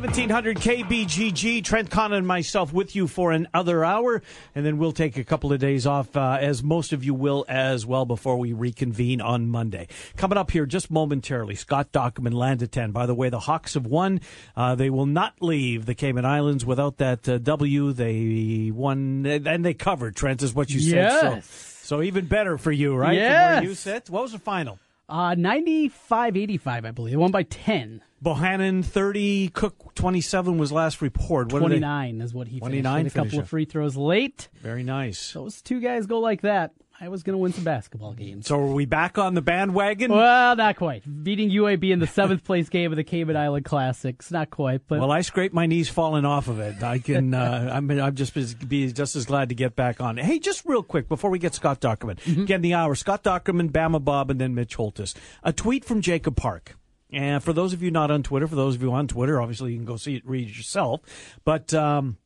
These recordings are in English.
1700 KBGG. Trent Conn and myself with you for another hour, and then we'll take a couple of days off, uh, as most of you will as well, before we reconvene on Monday. Coming up here just momentarily, Scott of 10. By the way, the Hawks have won. Uh, they will not leave the Cayman Islands without that uh, W. They won, and they covered, Trent, is what you yes. said. So, so even better for you, right? Yes. You sit. What was the final? Uh, 95-85, I believe. They won by 10. Bohannon 30, Cook 27 was last report. What 29 is what he 29 finished. A couple of free throws late. Very nice. Those two guys go like that. I was going to win some basketball games. So are we back on the bandwagon? Well, not quite. Beating UAB in the seventh place game of the Cayman Island Classics, not quite. But well, I scraped my knees falling off of it. I can. uh, I'm. I'm just be just as glad to get back on. Hey, just real quick before we get Scott Dochterman, mm-hmm. again the hour. Scott Dochterman, Bama Bob, and then Mitch Holthus. A tweet from Jacob Park. And for those of you not on Twitter, for those of you on Twitter, obviously you can go see it, read it yourself. But um,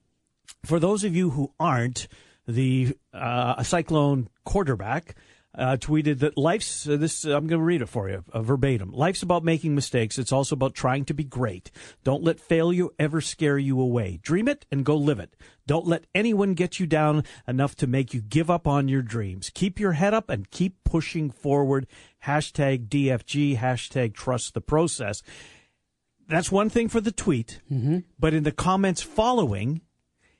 for those of you who aren't, the uh, Cyclone quarterback uh, tweeted that life's uh, this. I'm going to read it for you uh, verbatim. Life's about making mistakes. It's also about trying to be great. Don't let failure ever scare you away. Dream it and go live it. Don't let anyone get you down enough to make you give up on your dreams. Keep your head up and keep pushing forward. Hashtag DFG. Hashtag trust the process. That's one thing for the tweet, mm-hmm. but in the comments following,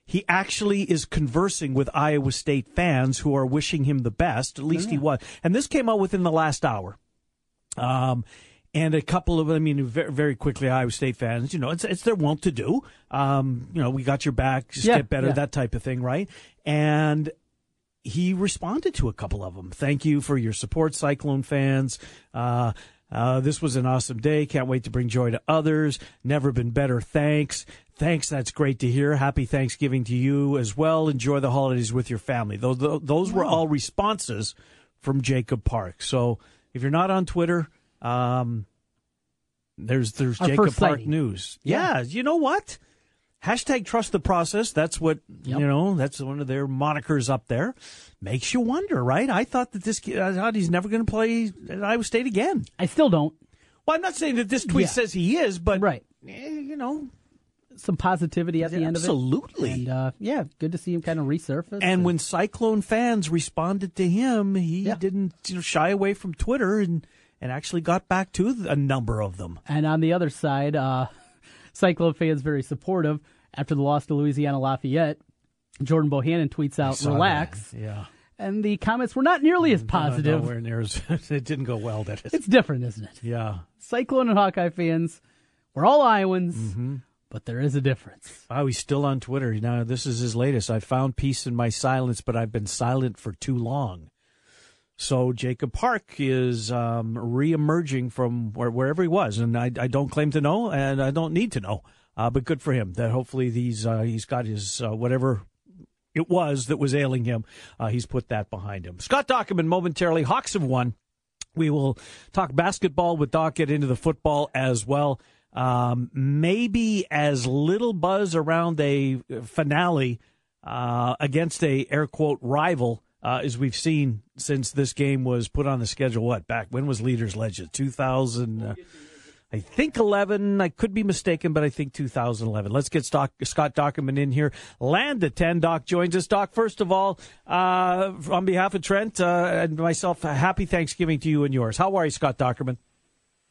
he actually is conversing with Iowa State fans who are wishing him the best. At least yeah. he was. And this came out within the last hour. Um, and a couple of, I mean, very, very quickly, Iowa State fans, you know, it's, it's their wont to do. Um, you know, we got your back, just yeah, get better, yeah. that type of thing, right? And he responded to a couple of them. Thank you for your support, Cyclone fans. Uh, uh, this was an awesome day. Can't wait to bring joy to others. Never been better. Thanks. Thanks. That's great to hear. Happy Thanksgiving to you as well. Enjoy the holidays with your family. Those those were all responses from Jacob Park. So if you're not on Twitter, um, there's there's Our Jacob Park sighting. News. Yeah. Yeah. you know what? Hashtag trust the process. That's what Yep. you know. That's one of their monikers up there. Makes you wonder, right? I thought that this kid, I thought he's never going to play at Iowa State again. I still don't. Well, I'm not saying that this tweet Yeah. says he is, but Right. eh, you know, Some positivity at the end of it. absolutely. Uh, yeah, good to see him kind of resurface. And when Cyclone fans responded to him, he Yeah. didn't you know, shy away from Twitter and, and actually got back to a number of them. And on the other side, uh, Cyclone fans very supportive after the loss to Louisiana Lafayette. Jordan Bohannon tweets out, "Relax," that. Yeah. and the comments were not nearly as positive. Nowhere near as, it didn't go well, it? It's different, isn't it? yeah. Cyclone and Hawkeye fans, we're all Iowans, Mm-hmm. but there is a difference. Oh, he's still on Twitter. Now, this is his latest. I found peace in my silence, but I've been silent for too long. So Jacob Park is um, reemerging from where, wherever he was, and I, I don't claim to know, and I don't need to know. Uh, but good for him that hopefully these uh, he's got his uh, whatever it was that was ailing him. Uh, he's put that behind him. Scott Dochterman momentarily. Hawks have won. We will talk basketball with Doc, get into the football as well. Um, maybe as little buzz around a finale uh, against a air quote rival uh, as we've seen since this game was put on the schedule. What back when was Leaders Legend? Two thousand. Uh, I think 11. I could be mistaken, but I think 2011. Let's get Stock, Scott Dochterman in here. Land of 10. Doc joins us. Doc, first of all, uh, on behalf of Trent uh, and myself, happy Thanksgiving to you and yours. How are you, Scott Dochterman?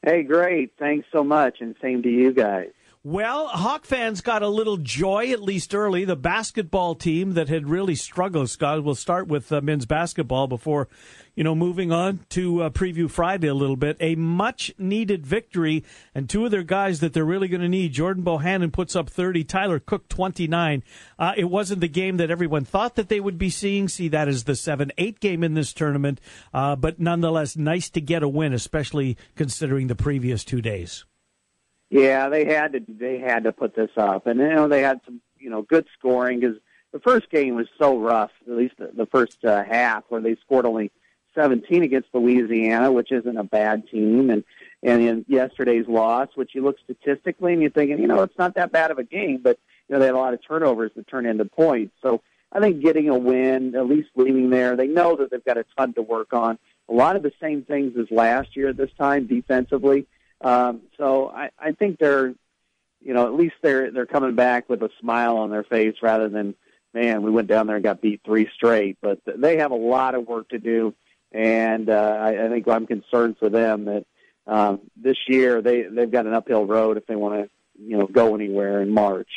Hey, great. Thanks so much, and same to you guys. Well, Hawk fans got a little joy, at least early. The basketball team that had really struggled, Scott, we'll start with uh, men's basketball before, you know, moving on to uh, preview Friday a little bit. A much needed victory, and two of their guys that they're really going to need. Jordan Bohannon puts up 30, Tyler Cook 29. Uh, it wasn't the game that everyone thought that they would be seeing. See that is the 7 8 game in this tournament, uh, but nonetheless, nice to get a win, especially considering the previous two days. Yeah, they had to they had to put this up, and you know they had some you know good scoring because the first game was so rough. At least the, the first uh, half, where they scored only 17 against Louisiana, which isn't a bad team, and and in yesterday's loss, which you look statistically and you're thinking, you know, it's not that bad of a game, but you know they had a lot of turnovers that turn into points. So I think getting a win, at least leaving there, they know that they've got a ton to work on. A lot of the same things as last year at this time defensively. Um, so I, I think they're, you know, at least they're they're coming back with a smile on their face rather than, man, we went down there and got beat three straight. But they have a lot of work to do, and uh, I, I think I'm concerned for them that um, this year they they've got an uphill road if they want to, you know, go anywhere in March.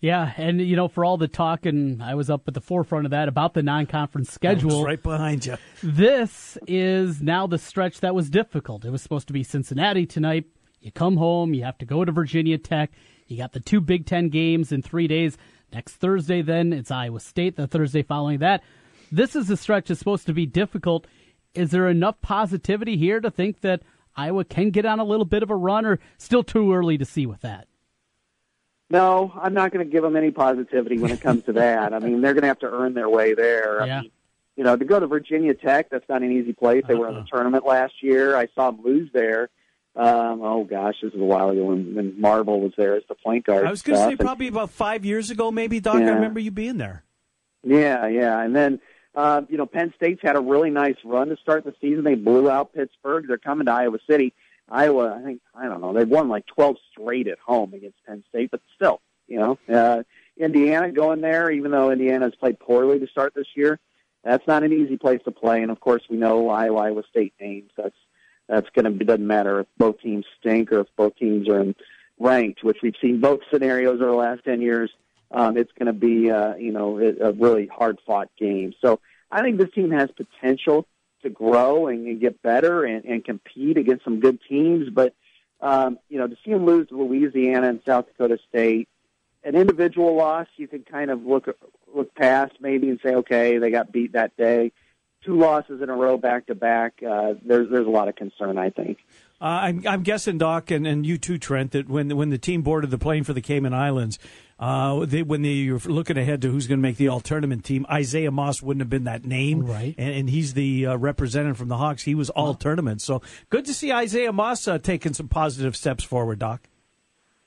Yeah, and you know, for all the talk, and I was up at the forefront of that about the non-conference schedule. right behind you. This is now the stretch that was difficult. It was supposed to be Cincinnati tonight. You come home, you have to go to Virginia Tech. You got the two Big Ten games in three days. Next Thursday, then it's Iowa State. The Thursday following that, this is a stretch that's supposed to be difficult. Is there enough positivity here to think that Iowa can get on a little bit of a run, or still too early to see with that? No, I'm not going to give them any positivity when it comes to that. I mean, they're going to have to earn their way there. Yeah. I mean, you know, to go to Virginia Tech, that's not an easy place. They were in the Uh-uh. tournament last year. I saw them lose there. Um, oh gosh, this is a while ago when, when Marble was there as the point guard. I was going to say And- probably about five years ago, maybe, Doc. I remember you being there. Yeah, yeah. And then, uh, you know, Penn State's had a really nice run to start the season. They blew out Pittsburgh. They're coming to Iowa City. Iowa, I think, I don't know, they've won like 12 straight at home against Penn State, but still, you know, uh, Indiana going there, even though Indiana's played poorly to start this year, that's not an easy place to play. And of course, we know Iowa, Iowa State names. That's, that's going to be, doesn't matter if both teams stink or if both teams are in ranked, which we've seen both scenarios over the last 10 years um, it's going to be, uh, you know, a a really hard fought game. So I think this team has potential to grow and, and get better and, and compete against some good teams. But, um, you know, to see them lose to Louisiana and South Dakota State, an individual loss, you could kind of look, look past maybe and say, okay, they got beat that day. Two losses in a row back to back. Uh, there's, there's a lot of concern, I think. Uh, I'm, I'm guessing, Doc, and, and you too, Trent, that when when the team boarded the plane for the Cayman Islands, uh, they, when they were looking ahead to who's going to make the all tournament team, Isaiah Moss wouldn't have been that name, Right. And, and he's the uh, representative from the Hawks. He was all tournament, so good to see Isaiah Moss uh, taking some positive steps forward, Doc.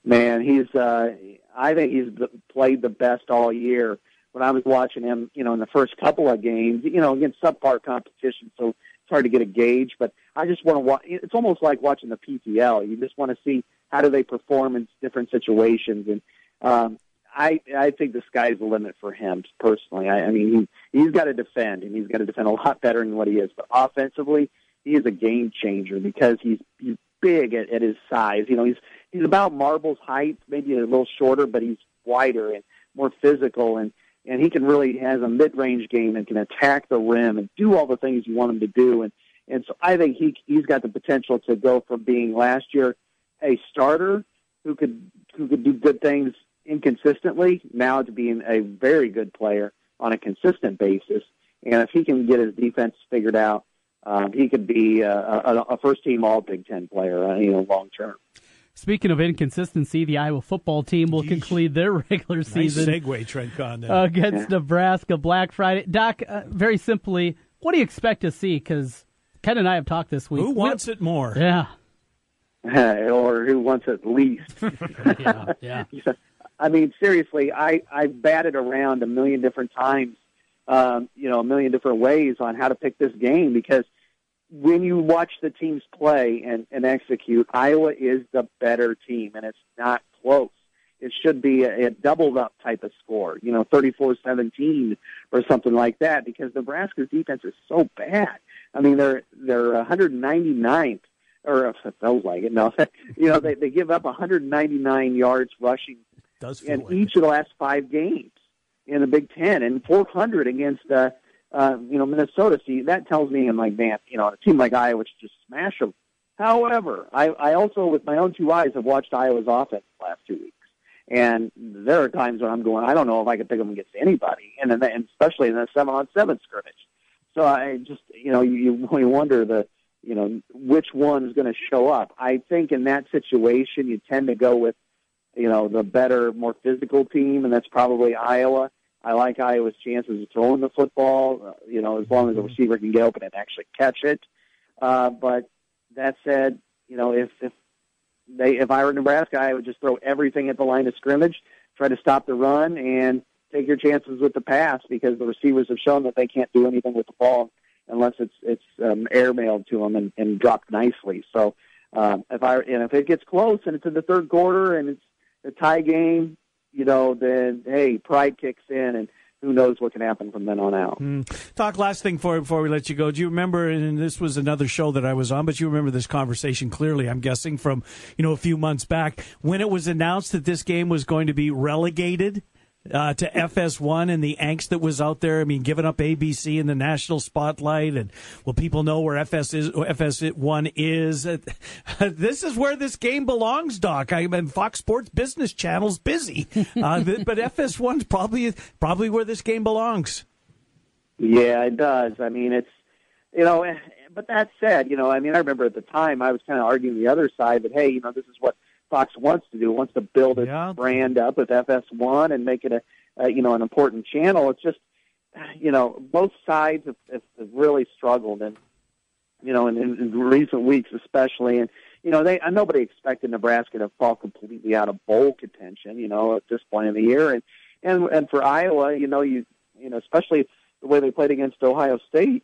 Man, he's. Uh, I think he's played the best all year. When I was watching him, you know, in the first couple of games, you know, against subpar competition, so it's hard to get a gauge. But I just want to watch. It's almost like watching the PTL. You just want to see how do they perform in different situations, and um, I I think the sky's the limit for him personally. I, I mean, he he's got to defend, and he's got to defend a lot better than what he is. But offensively, he is a game changer because he's he's big at, at his size. You know, he's he's about Marble's height, maybe a little shorter, but he's wider and more physical, and and he can really has a mid range game and can attack the rim and do all the things you want him to do. And and so I think he he's got the potential to go from being last year a starter who could who could do good things inconsistently now to being a very good player on a consistent basis. And if he can get his defense figured out, um, he could be a, a, a first team All Big Ten player, uh, you know, long term. Speaking of inconsistency, the Iowa football team will Yeesh. conclude their regular Nice season segue, Trent Conn. there. against Nebraska Black Friday. Doc, uh, very simply, what do you expect to see? Because Ken and I have talked this week. Who wants it more? Yeah, or who wants at least. yeah, yeah. I mean, seriously, I I batted around a million different times, um, you know, a million different ways on how to pick this game because when you watch the teams play and, and execute, Iowa is the better team, and it's not close. It should be a, a doubled up type of score, you know, 34-17 or something like that, because Nebraska's defense is so bad. I mean, they're they're 199th, or if it feels like it, no, you know, they they give up 199 yards rushing in like each of the last five games in the Big Ten, and 400 against uh, uh, you know Minnesota. See, that tells me I'm like, man, you know, a team like Iowa should just smash them. However, I, I also, with my own two eyes, have watched Iowa's offense the last two weeks, and there are times when I'm going, I don't know if I could pick them against anybody, and, then, and especially in the seven-on-seven scrimmage. So I just, you know, you, you wonder the, you know, which one is going to show up. I think in that situation, you tend to go with you know, the better, more physical team, and that's probably Iowa. I like Iowa's chances of throwing the football, uh, you know, as long as the receiver can get open and actually catch it. Uh, but that said, you know, if, if they, if I were Nebraska, I would just throw everything at the line of scrimmage, try to stop the run, and take your chances with the pass because the receivers have shown that they can't do anything with the ball unless it's it's um, airmailed to them and, and dropped nicely. So um, if I and if it gets close and it's in the third quarter and it's the tie game, you know, then hey, pride kicks in and who knows what can happen from then on out. Mm. Talk last thing for before we let you go. Do you remember? And this was another show that I was on, but you remember this conversation clearly. I'm guessing from you know a few months back when it was announced that this game was going to be relegated uh, to FS1 and the angst that was out there. I mean, giving up ABC in the national spotlight, and will people know where FS is? FS1 is. this is where this game belongs, Doc. I mean, Fox Sports Business Channel's busy, uh, but FS1's probably probably where this game belongs. Yeah, it does. I mean, it's you know, but that said, you know, I mean, I remember at the time I was kind of arguing the other side that hey, you know, this is what Fox wants to do. Wants to build its yeah. brand up with FS1 and make it a, a you know an important channel. It's just you know both sides have, have really struggled and you know in, in, in recent weeks especially and you know they uh, nobody expected Nebraska to fall completely out of bowl contention you know at this point in the year and and and for Iowa you know you you know especially the way they played against Ohio State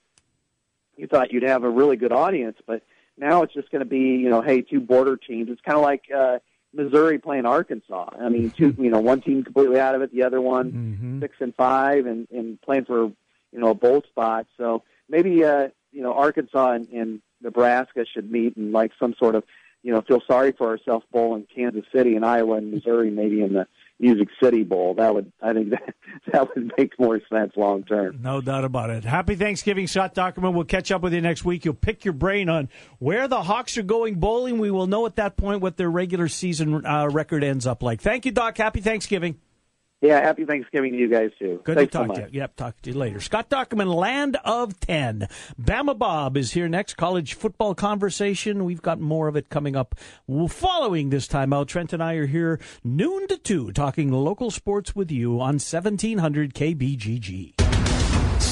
you thought you'd have a really good audience but now it's just going to be, you know, hey, two border teams. It's kind of like uh, Missouri playing Arkansas. I mean, two, you know, one team completely out of it, the other one mm-hmm. six and five, and and playing for, you know, a bowl spot. So maybe, uh, you know, Arkansas and, and Nebraska should meet in like some sort of, you know, feel sorry for ourselves bowl in Kansas City and Iowa and Missouri, maybe in the Music City Bowl. That would, I think, that that would make more sense long term. No doubt about it. Happy Thanksgiving, Scott Dochterman. We'll catch up with you next week. You'll pick your brain on where the Hawks are going bowling. We will know at that point what their regular season uh, record ends up like. Thank you, Doc. Happy Thanksgiving. Yeah, happy Thanksgiving to you guys too. Good Thanks to talk so to you. Yep, talk to you later. Scott Dochterman, Land of Ten. Bama Bob is here next. College football conversation. We've got more of it coming up following this timeout. Trent and I are here noon to two, talking local sports with you on seventeen hundred KBGG.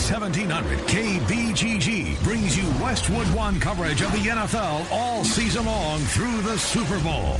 1700 KBGG brings you Westwood One coverage of the NFL all season long through the Super Bowl.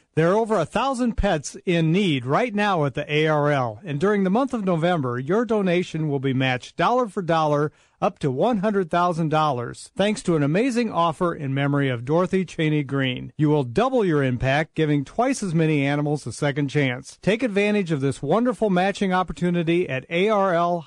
There are over a thousand pets in need right now at the ARL, and during the month of November, your donation will be matched dollar for dollar up to $100,000 thanks to an amazing offer in memory of Dorothy Cheney Green. You will double your impact, giving twice as many animals a second chance. Take advantage of this wonderful matching opportunity at arl-iowa.org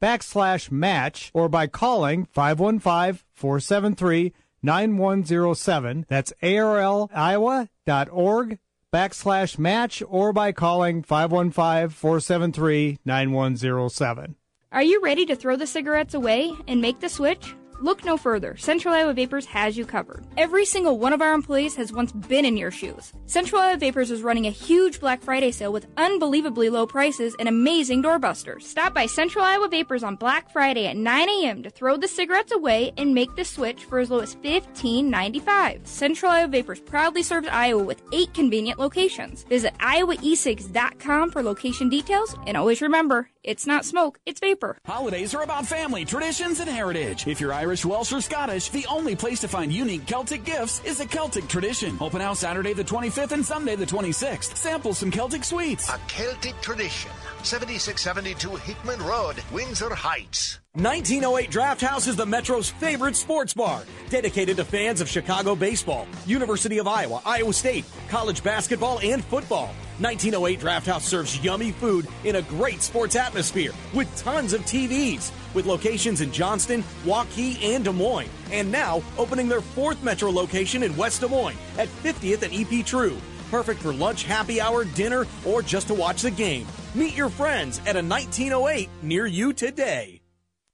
backslash match or by calling 515 473 9107. That's arliowa.org backslash match or by calling 515-473-9107. Are you ready to throw the cigarettes away and make the switch? Look no further. Central Iowa Vapors has you covered. Every single one of our employees has once been in your shoes. Central Iowa Vapors is running a huge Black Friday sale with unbelievably low prices and amazing doorbusters. Stop by Central Iowa Vapors on Black Friday at 9 a.m. to throw the cigarettes away and make the switch for as low as $15.95. Central Iowa Vapors proudly serves Iowa with eight convenient locations. Visit iowaecigs.com for location details and always remember, it's not smoke, it's vapor. Holidays are about family, traditions, and heritage. If you're Irish, Welsh, or Scottish, the only place to find unique Celtic gifts is a Celtic Tradition. Open house Saturday the 25th and Sunday the 26th. Sample some Celtic sweets. A Celtic Tradition. 7672 Hickman Road, Windsor Heights. 1908 Draft House is the Metro's favorite sports bar, dedicated to fans of Chicago baseball, University of Iowa, Iowa State, college basketball, and football. 1908 Draft House serves yummy food in a great sports atmosphere with tons of TVs, with locations in Johnston, Waukee, and Des Moines. And now opening their fourth Metro location in West Des Moines at 50th and EP True. Perfect for lunch, happy hour, dinner, or just to watch the game. Meet your friends at a 1908 near you today.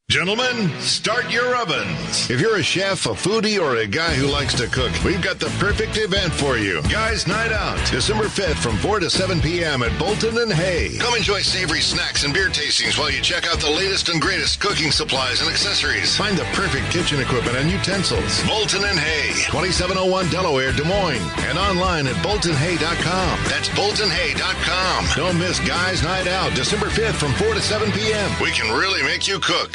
Gentlemen, start your ovens. If you're a chef, a foodie, or a guy who likes to cook, we've got the perfect event for you. Guys Night Out, December 5th from 4 to 7 p.m. at Bolton and Hay. Come enjoy savory snacks and beer tastings while you check out the latest and greatest cooking supplies and accessories. Find the perfect kitchen equipment and utensils. Bolton and Hay, 2701 Delaware, Des Moines, and online at boltonhay.com. That's boltonhay.com. Don't miss Guys Night Out, December 5th from 4 to 7 p.m. We can really make you cook.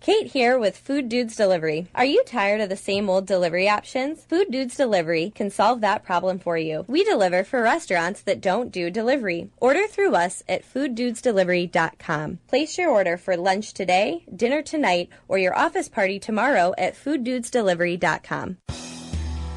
Kate here with Food Dudes Delivery. Are you tired of the same old delivery options? Food Dudes Delivery can solve that problem for you. We deliver for restaurants that don't do delivery. Order through us at fooddudesdelivery.com. Place your order for lunch today, dinner tonight, or your office party tomorrow at fooddudesdelivery.com.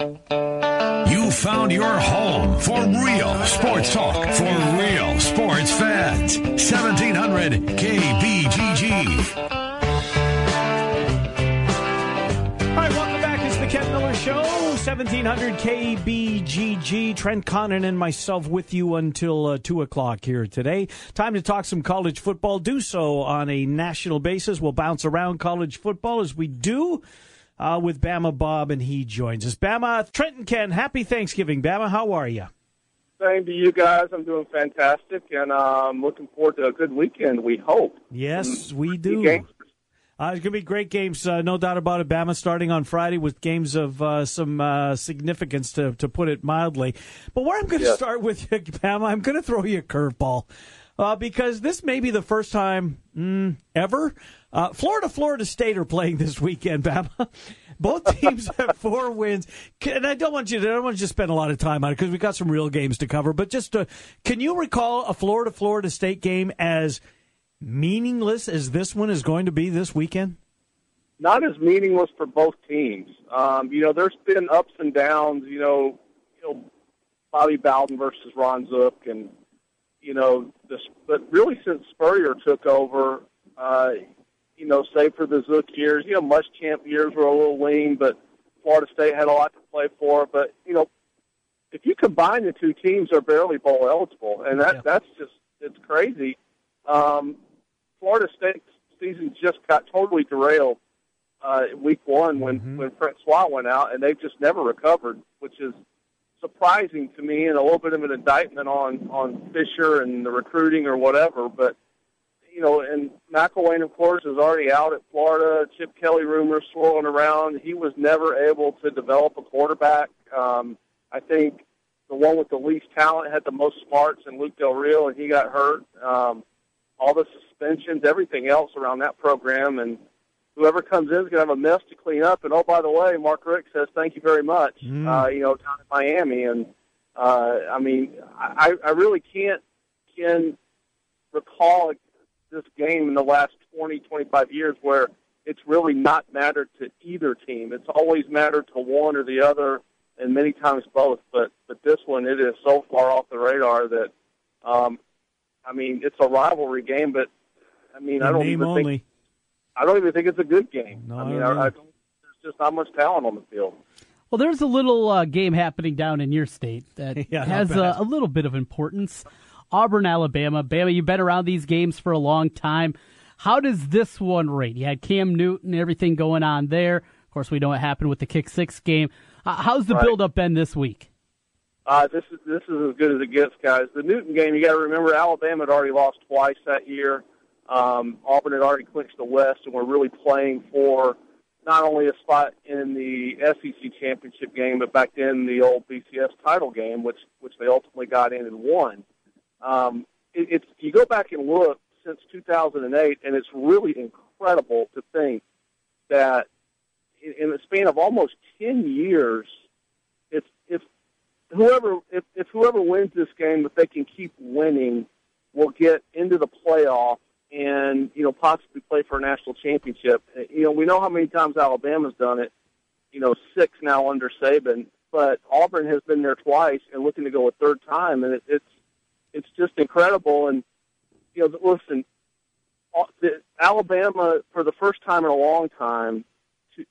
You found your home for real sports talk for real sports fans. 1700 KBGG. All right, welcome back. It's the Ken Miller Show, 1700 KBGG. Trent Condon and myself with you until uh, 2 o'clock here today. Time to talk some college football. Do so on a national basis. We'll bounce around college football as we do uh, with Bama Bob, and he joins us. Bama, Trent and Ken, happy Thanksgiving. Bama, how are you? Same to you guys. I'm doing fantastic, and I'm um, looking forward to a good weekend. We hope. Yes, we do. Uh, it's going to be great games, uh, no doubt about it. Bama starting on Friday with games of uh, some uh, significance, to, to put it mildly. But where I'm going to Yes. start with you, Bama, I'm going to throw you a curveball uh, because this may be the first time mm, ever. Uh, Florida, Florida State are playing this weekend, Bama. Both teams have four wins, and I don't want you to. I don't want you to spend a lot of time on it because we got some real games to cover. But just, uh, can you recall a Florida, Florida State game as meaningless as this one is going to be this weekend? Not as meaningless for both teams. Um, you know, there's been ups and downs. You know, you know, Bobby Bowden versus Ron Zook, and you know, this. But really, since Spurrier took over, uh, you know, save for the Zook years, you know, Muschamp years were a little lean, but Florida State had a lot to play for. But you know, if you combine the two teams, they're barely bowl eligible, and that that's just it's crazy. Um, Florida State's season just got totally derailed uh, week one when when Francois went out, and they've just never recovered, which is surprising to me and a little bit of an indictment on on Fisher and the recruiting or whatever. But you know, and McElwain, of course, is already out at Florida. Chip Kelly rumors swirling around. He was never able to develop a quarterback. Um, I think the one with the least talent had the most smarts, and Luke Del Rio, and he got hurt. Um, all the suspensions, everything else around that program, and whoever comes in is going to have a mess to clean up. And oh, by the way, Mark Richt says thank you very much. Mm. Uh, you know, down in Miami, and uh, I mean, I, I really can't can recall this game in the last 20, 25 years where it's really not mattered to either team. It's always mattered to one or the other, and many times both. But but this one, it is so far off the radar that, um, I mean, it's a rivalry game, but I mean, I don't even only. think I don't even think it's a good game. No, I mean, I don't I, I don't, there's just not much talent on the field. Well, there's a little uh, game happening down in your state that Yeah, has bad. a, a little bit of importance. Auburn, Alabama. Bama, you've been around these games for a long time. How does this one rate? You had Cam Newton, everything going on there. Of course, we know what happened with the kick six game. Uh, how's the Right. build up been this week? Uh, this is this is as good as it gets, guys. The Newton game, you got to remember, Alabama had already lost twice that year. Um, Auburn had already clinched the West, and we're really playing for not only a spot in the SEC championship game, but back then the old BCS title game, which which they ultimately got in and won. Um, it, it's you go back and look since 2008, and it's really incredible to think that in, in the span of almost 10 years, if if whoever if, if whoever wins this game, if they can keep winning, will get into the playoff and you know possibly play for a national championship. You know we know how many times Alabama's done it. You know six now under Saban, but Auburn has been there twice and looking to go a third time, and it, it's it's just incredible. And you know listen, the, Alabama for the first time in a long time,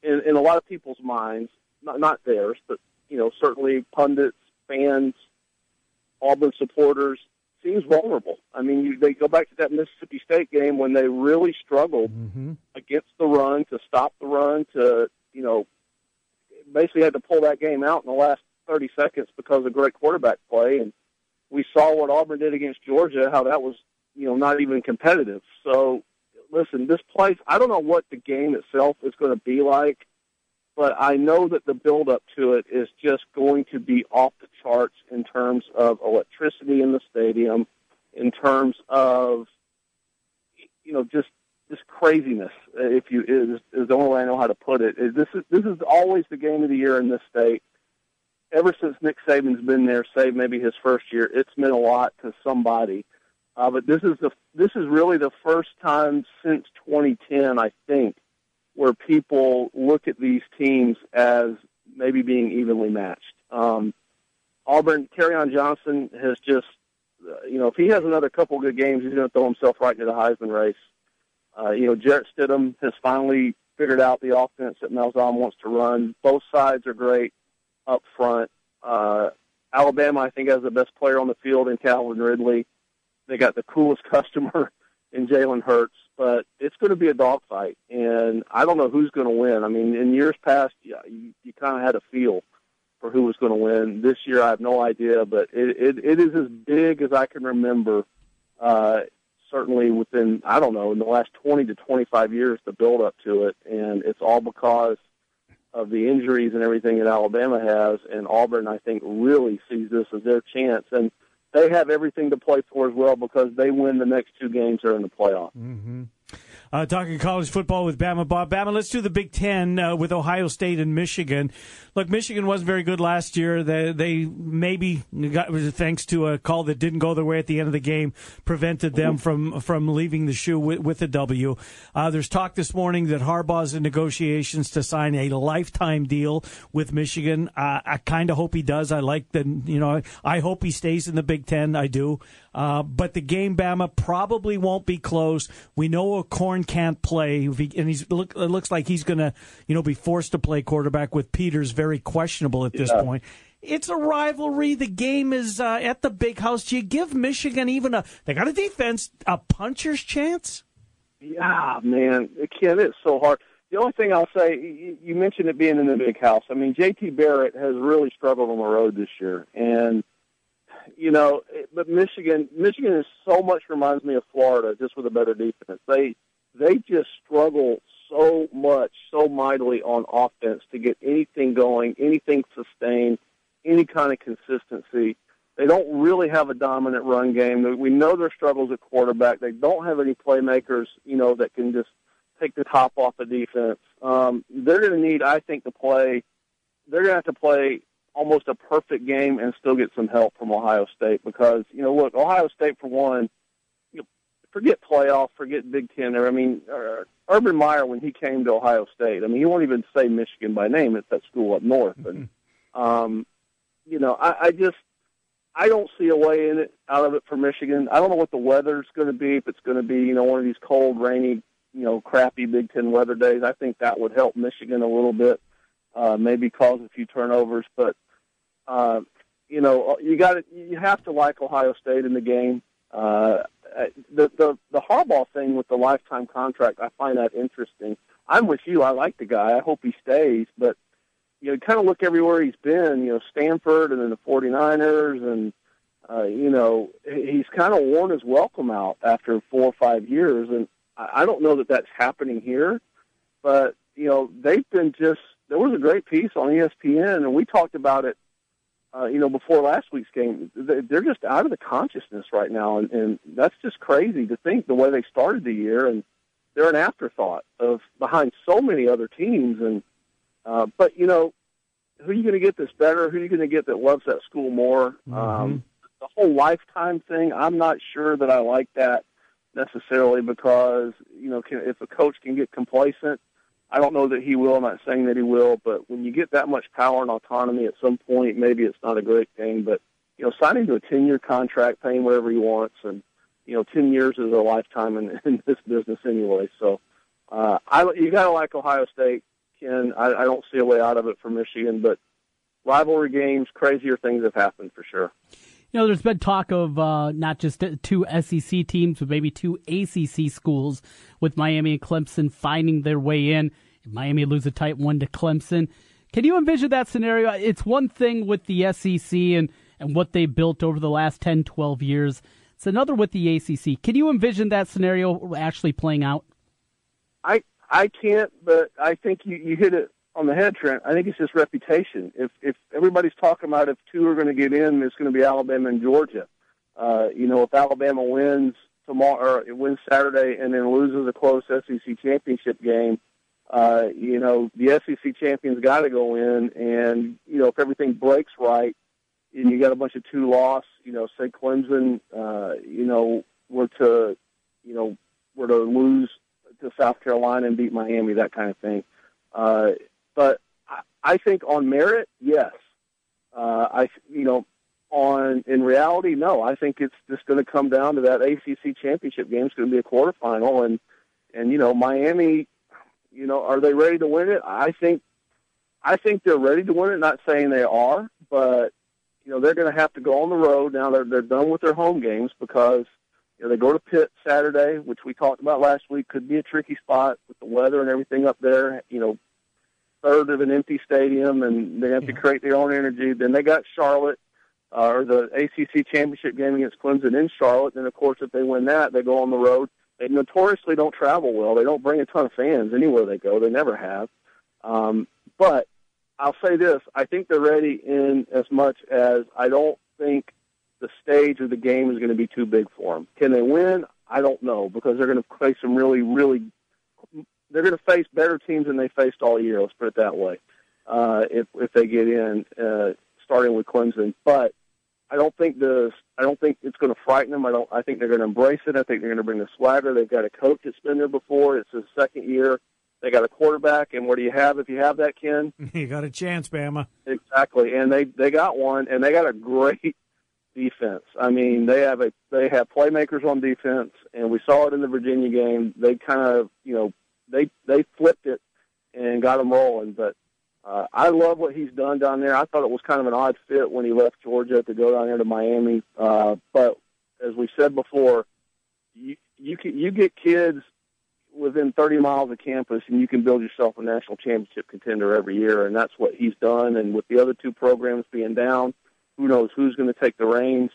in, in a lot of people's minds, not not theirs, but you know certainly pundits, fans, Auburn supporters seems vulnerable. I mean, you, they go back to that Mississippi State game when they really struggled Mm-hmm. against the run to stop the run to you know basically had to pull that game out in the last 30 seconds because of great quarterback play and we saw what Auburn did against Georgia how that was you know not even competitive so listen this place I don't know what the game itself is going to be like but I know that the build up to it is just going to be off the charts in terms of electricity in the stadium in terms of you know just this craziness. If you is, is the only way I know how to put it. Is this is this is always the game of the year in this state. Ever since Nick Saban's been there, save maybe his first year, it's meant a lot to somebody. Uh, but this is the this is really the first time since 2010, I think, where people look at these teams as maybe being evenly matched. Um, Auburn, on Johnson has just, uh, you know, if he has another couple good games, he's going to throw himself right into the Heisman race. Uh, you know, Jarrett Stidham has finally figured out the offense that Malzahn wants to run. Both sides are great up front. Uh, Alabama, I think, has the best player on the field in Calvin Ridley. They got the coolest customer in Jalen Hurts, but it's going to be a dogfight, and I don't know who's going to win. I mean, in years past, yeah, you, you kind of had a feel for who was going to win. This year, I have no idea, but it, it, it is as big as I can remember. Uh, certainly within, I don't know, in the last 20 to 25 years, the build up to it, and it's all because of the injuries and everything that Alabama has, and Auburn, I think, really sees this as their chance, and they have everything to play for as well because they win the next two games they're in the playoff. Mm-hmm. Uh, talking college football with Bama Bob. Bama, let's do the Big Ten uh, with Ohio State and Michigan. Look, Michigan wasn't very good last year. They, they maybe got thanks to a call that didn't go their way at the end of the game, prevented them from from leaving the shoe with, with a W. Uh, there's talk this morning that Harbaugh's in negotiations to sign a lifetime deal with Michigan. Uh, I kind of hope he does. I like the you know I hope he stays in the Big Ten. I do. Uh, but the game, Bama, probably won't be close. We know O'Korn can't play, and he's look, it looks like he's going to, you know, be forced to play quarterback with Peters very questionable at this Yeah. point. It's a rivalry. The game is uh, at the big house. Do you give Michigan even a? They got a defense, a puncher's chance. Yeah, man, Ken, it's so hard. The only thing I'll say, you, you mentioned it being in the big house. I mean, J.T. Barrett has really struggled on the road this year, and you know, but Michigan, Michigan is so much reminds me of Florida, just with a better defense. They they just struggle so much, so mightily on offense to get anything going, anything sustained, any kind of consistency. They don't really have a dominant run game. We know their struggles at quarterback. They don't have any playmakers, you know, that can just take the top off the defense. Um, they're going to need, I think, to play. They're going to have to play almost a perfect game and still get some help from Ohio State because you know, look, Ohio State for one, you know, forget playoff, forget Big Ten. There, I mean, uh, Urban Meyer when he came to Ohio State, I mean, he won't even say Michigan by name. It's that school up north, and um, you know, I, I just I don't see a way in it out of it for Michigan. I don't know what the weather's going to be. If it's going to be, you know, one of these cold, rainy, you know crappy Big Ten weather days. I think that would help Michigan a little bit, uh, maybe cause a few turnovers. But uh, you know, you got to you have to like Ohio State in the game. Uh, the the the Harbaugh thing with the lifetime contract, I find that interesting. I'm with you. I like the guy. I hope he stays, but you know, kind of look everywhere he's been. You know, Stanford and then the 49ers, and uh, you know, he's kind of worn his welcome out after four or five years. And I don't know that that's happening here, but you know, they've been just. There was a great piece on ESPN, and we talked about it uh, you know, before last week's game, they're just out of the consciousness right now, and, and that's just crazy to think the way they started the year, and they're an afterthought of behind so many other teams. And uh, but you know, who are you going to get that's better? Who are you going to get that loves that school more? Mm-hmm. Um, the whole lifetime thing, I'm not sure that I like that necessarily because you know, can, if a coach can get complacent I don't know that he will. I'm not saying that he will, but when you get that much power and autonomy at some point, maybe it's not a great thing. But you know, signing to a 10 year contract, paying whatever he wants, and you know, 10 years is a lifetime in, in this business anyway. So, uh, I you got to like Ohio State, Ken. I, I don't see a way out of it for Michigan, but rivalry games, crazier things have happened for sure. You know, there's been talk of uh, not just two SEC teams, but maybe two ACC schools with Miami and Clemson finding their way in. Miami lose a tight one to Clemson. Can you envision that scenario? It's one thing with the SEC and, and what they built over the last 10, 12 years. It's another with the ACC. Can you envision that scenario actually playing out? I I can't, but I think you, you hit it on the head, Trent. I think it's just reputation. If if everybody's talking about if two are going to get in, it's going to be Alabama and Georgia. Uh, you know, if Alabama wins tomorrow, or it wins Saturday, and then loses a close SEC championship game, uh, you know, the SEC champions got to go in, and you know, if everything breaks right, and you got a bunch of two loss, you know, say Clemson, uh, you know, were to, you know, were to lose to South Carolina and beat Miami, that kind of thing. Uh, I, think on merit, yes. Uh, I, you know, on in reality, no. I think it's just going to come down to that ACC championship game. It's going to be a quarterfinal, and and you know, Miami. You know, are they ready to win it? I think, I think they're ready to win it. Not saying they are, but you know, they're going to have to go on the road now. They're they're done with their home games because you know, they go to Pitt Saturday, which we talked about last week. Could be a tricky spot with the weather and everything up there. You know, third of an empty stadium, and they have to create their own energy. Then they got Charlotte, uh, or the ACC championship game against Clemson in Charlotte. Then, of course, if they win that, they go on the road. They notoriously don't travel well. They don't bring a ton of fans anywhere they go. They never have. Um, but I'll say this: I think they're ready in as much as I don't think the stage of the game is going to be too big for them. Can they win? I don't know because they're going to face some really, really they're going to face better teams than they faced all year. Let's put it that way. Uh, if if they get in, uh, starting with Clemson, but I don't think the I don't think it's going to frighten them. I don't. I think they're going to embrace it. I think they're going to bring the swagger. They've got a coach that's been there before. It's his second year. They got a quarterback, and what do you have if you have that, Ken? You got a chance, Bama. Exactly, and they they got one, and they got a great defense. I mean, they have a they have playmakers on defense, and we saw it in the Virginia game. They kind of you know they they flipped it and got him rolling. But uh, I love what he's done down there. I thought it was kind of an odd fit when he left Georgia to go down there to Miami. Uh, but as we said before, you you can you get kids within 30 miles of campus, and you can build yourself a national championship contender every year, and that's what he's done. And with the other two programs being down, who knows who's going to take the reins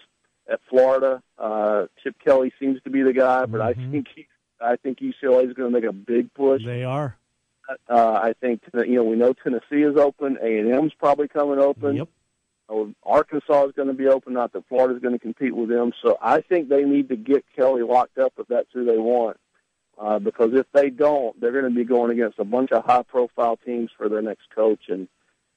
at Florida? Uh, Chip Kelly seems to be the guy, but mm-hmm. I think he I think UCLA is going to make a big push. They are. Uh, I think you know we know Tennessee is open. A and M's probably coming open. Yep. Uh, Arkansas is going to be open. Not that Florida is going to compete with them. So I think they need to get Kelly locked up if that's who they want. Uh, because if they don't, they're going to be going against a bunch of high-profile teams for their next coach. And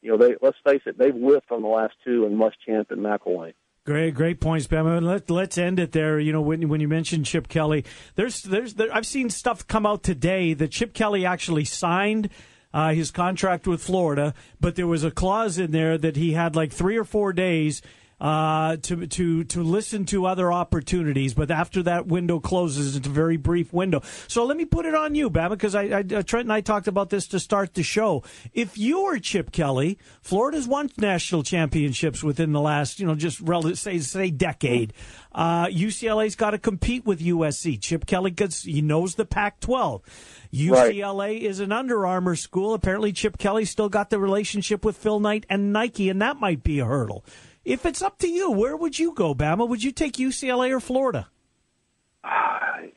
you know, they let's face it, they've whiffed on the last two in Muschamp and McElwain. Great, great points, Bama. Let, let's end it there. You know, when when you mentioned Chip Kelly, there's there's there, I've seen stuff come out today that Chip Kelly actually signed uh, his contract with Florida, but there was a clause in there that he had like three or four days uh, to to to listen to other opportunities. But after that window closes, it's a very brief window. So let me put it on you, Bama, because I, I uh, Trent and I talked about this to start the show. If you were Chip Kelly, Florida's won national championships within the last, you know, just relative, say say decade. Uh, UCLA's got to compete with USC. Chip Kelly gets he knows the Pac-12. UCLA right. is an Under Armour school. Apparently, Chip Kelly still got the relationship with Phil Knight and Nike, and that might be a hurdle. If it's up to you, where would you go, Bama? Would you take UCLA or Florida?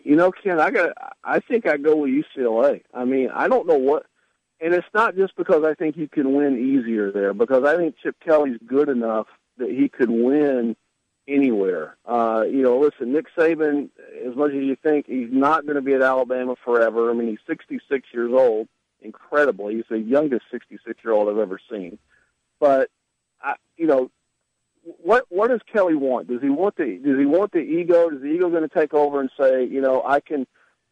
You know, Ken, I got. I think I go with UCLA. I mean, I don't know what, and it's not just because I think you can win easier there, because I think Chip Kelly's good enough that he could win anywhere. Uh, you know, listen, Nick Saban, as much as you think he's not going to be at Alabama forever. I mean, he's 66 years old. Incredibly, he's the youngest 66 year old I've ever seen. But I, you know, what what does Kelly want? Does he want the does he want the ego? Is the ego going to take over and say, you know, I can?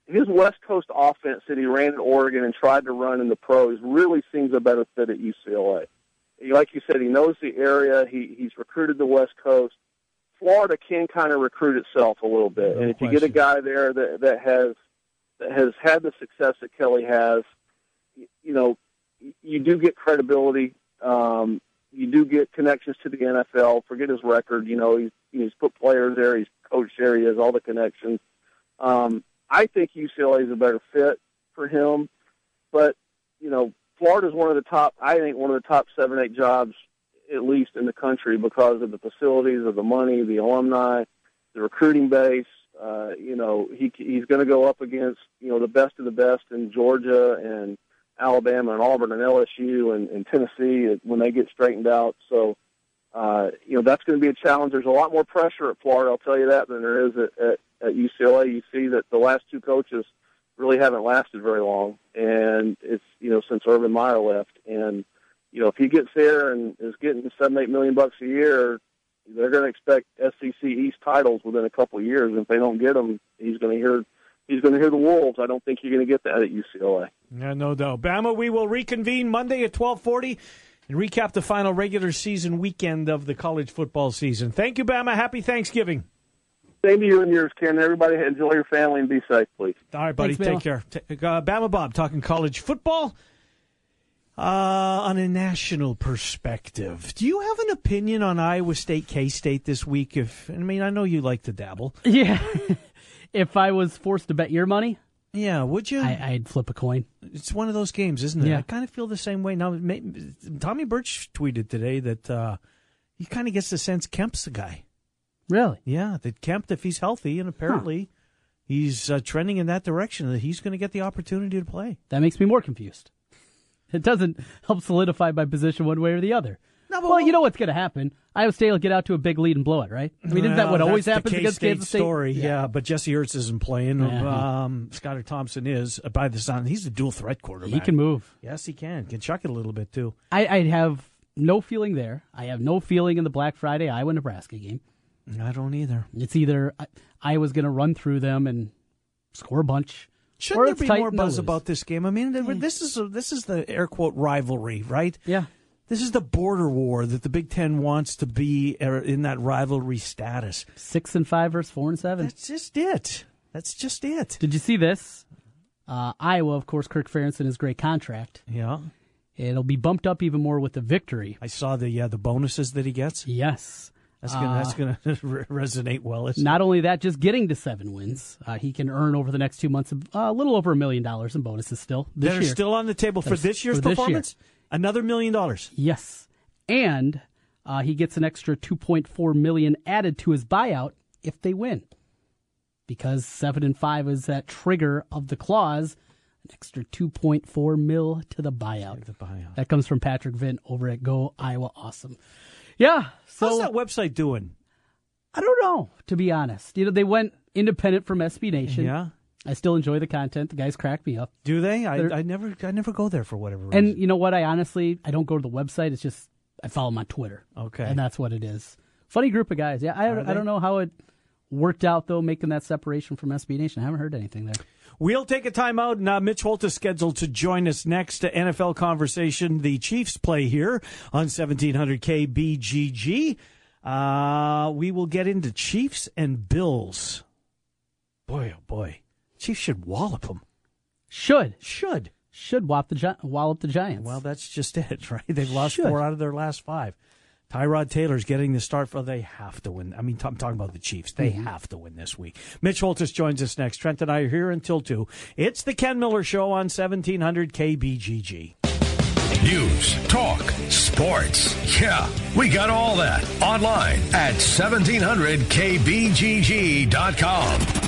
His West Coast offense that he ran at Oregon and tried to run in the pros really seems a better fit at UCLA. Like you said, he knows the area. He he's recruited the West Coast. Florida can kind of recruit itself a little bit, no and if question. you get a guy there that that has that has had the success that Kelly has, you know, you do get credibility. Um, you do get connections to the NFL. Forget his record. You know, he's he's put players there. He's coached there. He has all the connections. Um, I think UCLA is a better fit for him, but you know, Florida is one of the top. I think one of the top seven, eight jobs at least in the country because of the facilities, of the money, the alumni, the recruiting base. Uh, you know, he he's going to go up against you know the best of the best in Georgia and Alabama and Auburn and LSU and, and Tennessee when they get straightened out. So, uh, you know, that's going to be a challenge. There's a lot more pressure at Florida, I'll tell you that, than there is at, at, at UCLA. You see that the last two coaches really haven't lasted very long, and it's you know since Urban Meyer left. And you know, if he gets there and is getting seven, eight million bucks a year, they're going to expect SEC East titles within a couple of years. And if they don't get them, he's going to hear he's going to hear the Wolves. I don't think you're going to get that at UCLA. Yeah, no doubt. Bama, we will reconvene Monday at 1240 and recap the final regular season weekend of the college football season. Thank you, Bama. Happy Thanksgiving. Same to you and yours, Ken. Everybody enjoy your family and be safe, please. All right, buddy. Thanks, Take care. Uh, Bama Bob talking college football. Uh, on a national perspective, do you have an opinion on Iowa State K State this week? If I mean, I know you like to dabble. Yeah. If I was forced to bet your money, yeah, would you? I, would flip a coin. It's one of those games, isn't it? Yeah. I kind of feel the same way now. Tommy Birch tweeted today that uh, he kind of gets the sense Kempt's the guy. Really? Yeah, that Kemp, if he's healthy, and apparently huh. he's uh, trending in that direction, that he's going to get the opportunity to play. That makes me more confused. It doesn't help solidify my position one way or the other. No, well, you know what's going to happen. Iowa State will get out to a big lead and blow it, right? I mean, isn't that what always happens against Kansas State? Story, yeah. yeah. But Jesse Ertz isn't playing. Yeah. Um, Skylar Thompson is. Uh, by the sound, he's a dual threat quarterback. He can move. Yes, he can. Can chuck it a little bit too. I, I have no feeling there. I have no feeling in the Black Friday Iowa Nebraska game. I don't either. It's either I, Iowa's going to run through them and score a bunch. Shouldn't there be more buzz about this game? I mean, this is a, this is the air quote rivalry, right? Yeah. This is the border war that the Big Ten wants to be er, in that rivalry status. Six and five versus four and seven. That's just it. That's just it. Did you see this? Uh, Iowa, of course, Kirk Ferentz and his great contract. Yeah. It'll be bumped up even more with the victory. I saw the yeah the bonuses that he gets. Yes. That's gonna uh, that's gonna resonate well. Not only that, just getting to seven wins, uh, he can earn over the next two months uh, a little over a million dollars in bonuses. Still, this that are still on the table for this year's for performance. This year. Another million dollars. Yes, and uh, he gets an extra two point four million added to his buyout if they win, because seven and five is that trigger of the clause. An extra two point four mil to the buyout. The buyout. That comes from Patrick Vint over at Go Iowa Awesome. Yeah. So how's that website doing? I don't know, to be honest. You know, they went independent from SB Nation. Yeah. I still enjoy the content. The guys crack me up. Do they? I, I, never I never go there for whatever reason. And you know what? I honestly I don't go to the website. It's just I follow them on Twitter. Okay. And that's what it is. Funny group of guys. Yeah, I, I don't know how it worked out though, making that separation from SB Nation. I haven't heard anything there. We'll take a timeout, and uh, Mitch Holthus scheduled to join us next to NFL conversation. The Chiefs play here on 1700 KBGG. Uh, we will get into Chiefs and Bills. Boy, oh boy. Chiefs should wallop them. Should. Should. Should wallop the, Gi- wallop the Giants. Well, that's just it, right? They've lost Should. four out of their last five. Tyrod Taylor's getting the start for. They have to win. I mean, I'm talking about the Chiefs. They Mm-hmm. have to win this week. Mitch Holthus joins us next. Trent and I are here until two. It's the Ken Miller Show on 1700 KBGG. News, talk, sports. Yeah, we got all that online at 1700kbgg.com.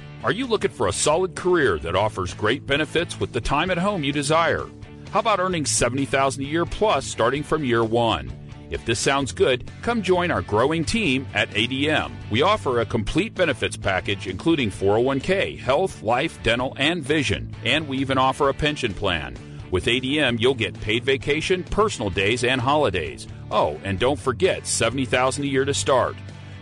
Are you looking for a solid career that offers great benefits with the time at home you desire? How about earning 70000 a year plus starting from year one? If this sounds good, come join our growing team at ADM. We offer a complete benefits package including 401k, health, life, dental, and vision, and we even offer a pension plan. With ADM, you'll get paid vacation, personal days, and holidays. Oh, and don't forget 70000 a year to start.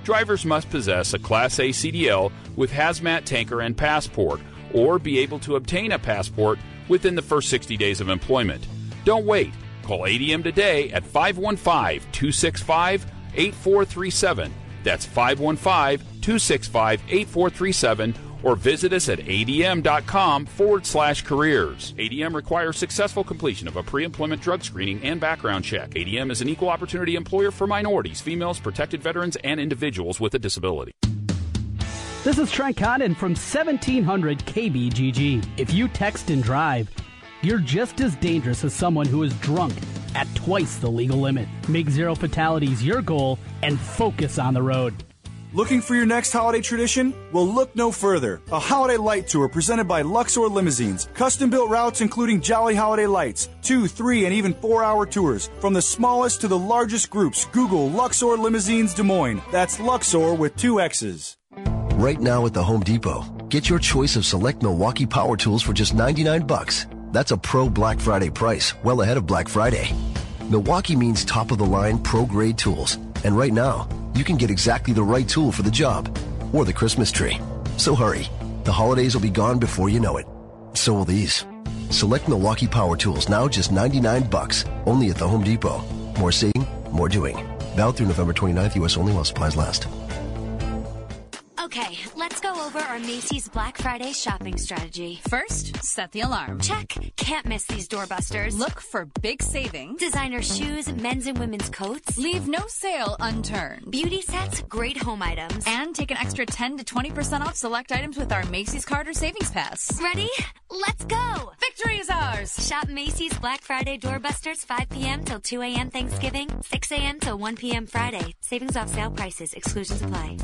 Drivers must possess a Class A CDL with hazmat tanker and passport, or be able to obtain a passport within the first 60 days of employment. Don't wait. Call ADM today at 515 265 8437. That's 515 265 8437 or visit us at adm.com forward slash careers. ADM requires successful completion of a pre employment drug screening and background check. ADM is an equal opportunity employer for minorities, females, protected veterans, and individuals with a disability. This is Trent Condon from 1700 KBGG. If you text and drive, you're just as dangerous as someone who is drunk at twice the legal limit. Make zero fatalities your goal and focus on the road. Looking for your next holiday tradition? Well, look no further. A holiday light tour presented by Luxxor Limousines. Custom built routes including Jolly Holiday Lights, two, three, and even four hour tours. From the smallest to the largest groups, Google Luxxor Limousines Des Moines. That's Luxxor with two X's. Right now at the Home Depot, get your choice of select Milwaukee power tools for just 99 bucks. That's a pro Black Friday price, well ahead of Black Friday. Milwaukee means top of the line pro grade tools. And right now, you can get exactly the right tool for the job or the Christmas tree. So hurry. The holidays will be gone before you know it. So will these. Select Milwaukee power tools now just 99 bucks, only at the Home Depot. More seeing, more doing. Valid through November 29th, U.S. only while supplies last. Okay, let's go over our Macy's Black Friday shopping strategy. First, set the alarm. Check. Can't miss these doorbusters. Look for big savings. Designer shoes, men's and women's coats. Leave no sale unturned. Beauty sets, great home items. And take an extra 10 to 20% off select items with our Macy's card or savings pass. Ready? Let's go! Victory is ours! Shop Macy's Black Friday doorbusters 5 p.m. till 2 a.m. Thanksgiving, 6 a.m. till 1 p.m. Friday. Savings off sale prices. Exclusions apply.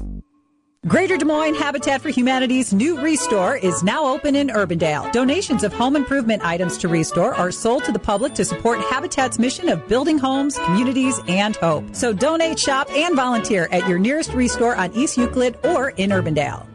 Greater Des Moines Habitat for Humanity's new Restore is now open in Urbandale. Donations of home improvement items to Restore are sold to the public to support Habitat's mission of building homes, communities, and hope. So donate, shop, and volunteer at your nearest Restore on East Euclid or in Urbandale.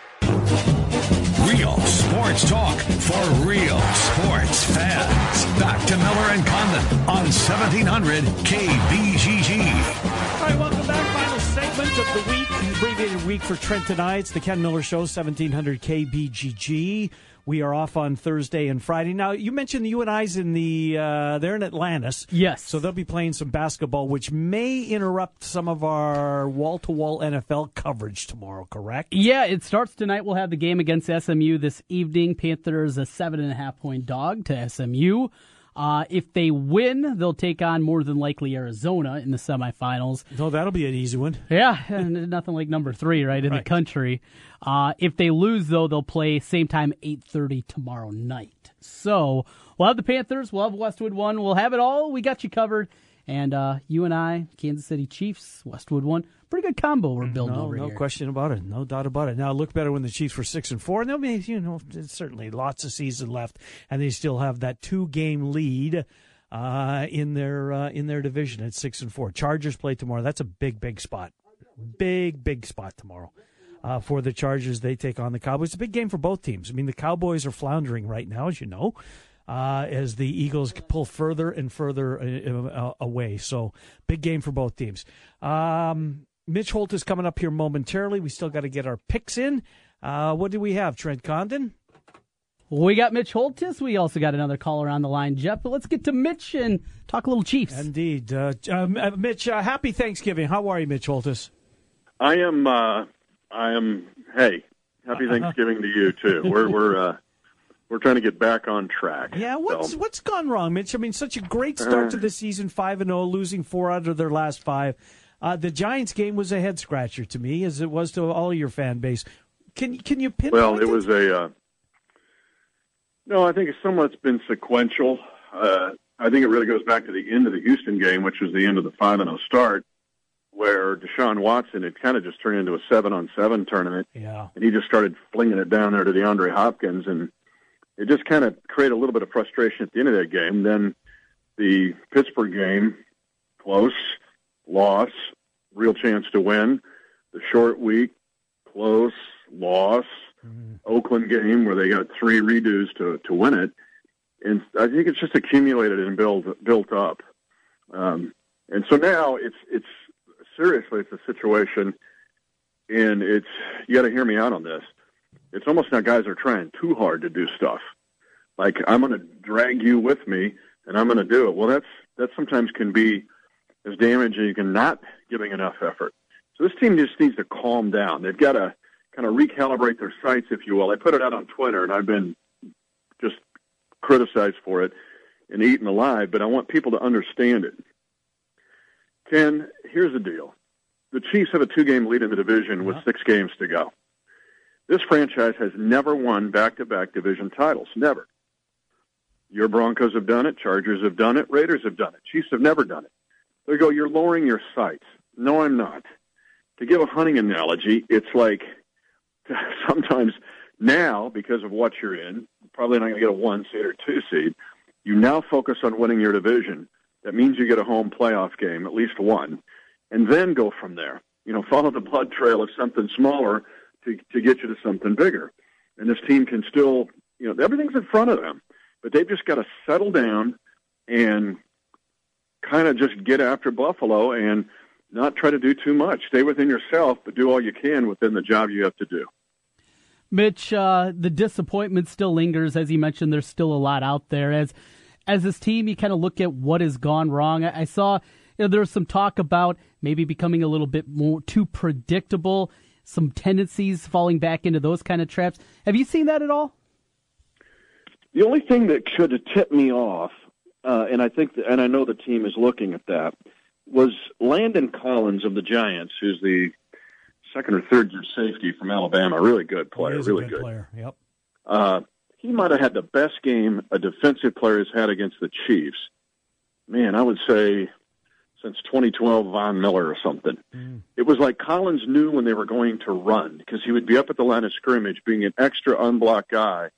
Real sports talk for real sports fans. Back to Miller and Condon on 1700 KBGG. All right, welcome back. Final segment of the week, abbreviated week for Trent tonight. It's the Ken Miller Show, 1700 KBGG. We are off on Thursday and Friday. Now, you mentioned the UNI's in the uh, they're in Atlantis. Yes. So they'll be playing some basketball, which may interrupt some of our wall to wall NFL coverage tomorrow. Correct? Yeah, it starts tonight. We'll have the game against SMU this evening. Panthers a seven and a half point dog to SMU. Uh, if they win, they'll take on more than likely Arizona in the semifinals. Oh, that'll be an easy one. Yeah, and nothing like number three, right, in Right. the country. Uh, if they lose, though, they'll play same time, 8.30 tomorrow night. So we'll have the Panthers, we'll have Westwood one, we'll have it all. We got you covered. And uh, you and I, Kansas City Chiefs, Westwood one, pretty good combo we're building No, over no here. question about it. No doubt about it. Now, it looked better when the Chiefs were six and four, and they'll be, you know, certainly lots of season left, and they still have that two game lead uh, in their uh, in their division at six and four. Chargers play tomorrow. That's a big, big spot. Big, big spot tomorrow. Uh, for the Chargers, they take on the Cowboys. It's a big game for both teams. I mean, the Cowboys are floundering right now, as you know, uh, as the Eagles pull further and further uh, uh, away. So, big game for both teams. Um, Mitch Holthus coming up here momentarily. We still got to get our picks in. Uh, what do we have, Trent Condon? We got Mitch Holthus. We also got another caller on the line, Jeff. But let's get to Mitch and talk a little Chiefs. Indeed. Uh, um, uh, Mitch, uh, happy Thanksgiving. How are you, Mitch Holthus? I am. Uh, I am. Hey, happy Thanksgiving to you too. We're we're uh, we're trying to get back on track. Yeah, what's So, what's gone wrong, Mitch? I mean, such a great start to the season, five and zero, losing four out of their last five. Uh, the Giants game was a head scratcher to me, as it was to all your fan base. Can can you pinpoint well, it was a. Uh, no, I think it's somewhat's been sequential. Uh, I think it really goes back to the end of the Houston game, which was the end of the five and zero start, where Deshaun Watson had kind of just turned into a seven on seven tournament. Yeah. and he just started flinging it down there to DeAndre Hopkins, and it just kind of created a little bit of frustration at the end of that game. Then the Pittsburgh game, close, loss, real chance to win. The short week, close, loss. Oakland game where they got three redos to to win it, and I think it's just accumulated and built built up. Um, and so now it's it's seriously it's a situation and it's you got to hear me out on this. It's almost now guys are trying too hard to do stuff. Like I'm going to drag you with me, and I'm going to do it. Well, that's that sometimes can be as damaging and not giving enough effort. So this team just needs to calm down. They've got to kind of recalibrate their sights, if you will. I put it out on Twitter, and I've been just criticized for it and eaten alive. But I want people to understand it. Ken, here's the deal the Chiefs have a two game lead in the division with uh-huh. six games to go. This franchise has never won back to back division titles. Never. Your Broncos have done it. Chargers have done it. Raiders have done it. Chiefs have never done it. They go, you're lowering your sights. No, I'm not. To give a hunting analogy, it's like sometimes now, because of what you're in, probably not going to get a one seed or two seed. You now focus on winning your division. That means you get a home playoff game, at least one, and then go from there. You know, follow the blood trail of something smaller to to get you to something bigger. And this team can still, you know, everything's in front of them, but they've just got to settle down and kind of just get after Buffalo and not try to do too much. Stay within yourself, but do all you can within the job you have to do. Mitch, uh, the disappointment still lingers. As you mentioned, there's still a lot out there. As as this team, you kind of look at what has gone wrong. I, I saw You know, there's some talk about maybe becoming a little bit more too predictable, some tendencies falling back into those kind of traps. Have you seen that at all? The only thing that should have tipped me off, uh, and I think, and I know the team is looking at that, was Landon Collins of the Giants, who's the second or third year safety from Alabama, a really good player, He is a really good good. player. Yep. Uh, he might have had the best game a defensive player has had against the Chiefs. Man, I would say since 2012, Von Miller or something. It was like Collins knew when they were going to run because he would be up at the line of scrimmage, being an extra unblocked guy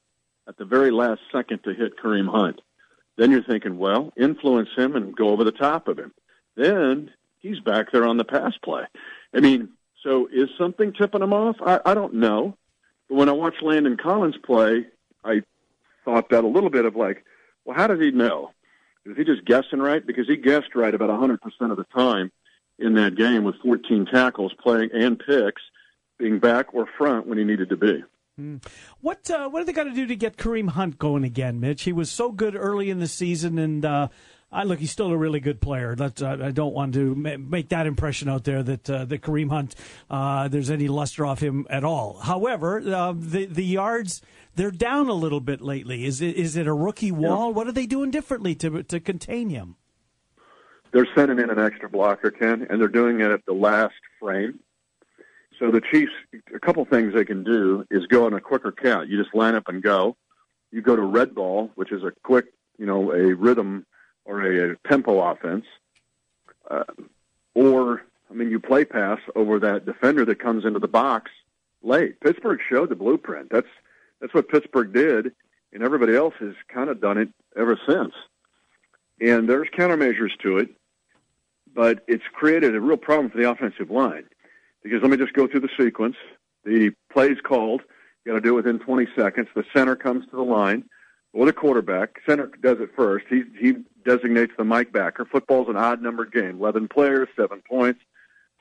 at the very last second to hit Kareem Hunt. Then you're thinking, well, influence him and go over the top of him. Then he's back there on the pass play. I mean, so is something tipping him off? I, I don't know. But when I watched Landon Collins play, I thought that a little bit of like, well, how does he know? Is he just guessing right? Because he guessed right about 100% of the time in that game with 14 tackles playing and picks, being back or front when he needed to be. What uh, what are they got to do to get Kareem Hunt going again, Mitch? He was so good early in the season, and uh, I look, he's still a really good player. That's, uh, I don't want to ma- make that impression out there that uh, that Kareem Hunt uh, there's any luster off him at all. However, uh, the the yards they're down a little bit lately. Is it is it a rookie wall? What are they doing differently to to contain him? They're sending in an extra blocker, Ken, and they're doing it at the last frame. So the Chiefs, a couple things they can do is go on a quicker count. You just line up and go. You go to red ball, which is a quick, you know, a rhythm or a, a tempo offense. Uh, or, I mean, you play pass over that defender that comes into the box late. Pittsburgh showed the blueprint. That's that's what Pittsburgh did, and everybody else has kind of done it ever since. And there's countermeasures to it, but it's created a real problem for the offensive line. Because let me just go through the sequence. The play's called. You got to do it within 20 seconds. The center comes to the line or the quarterback. Center does it first. He he designates the Mike backer. Football's an odd numbered game. 11 players, seven points,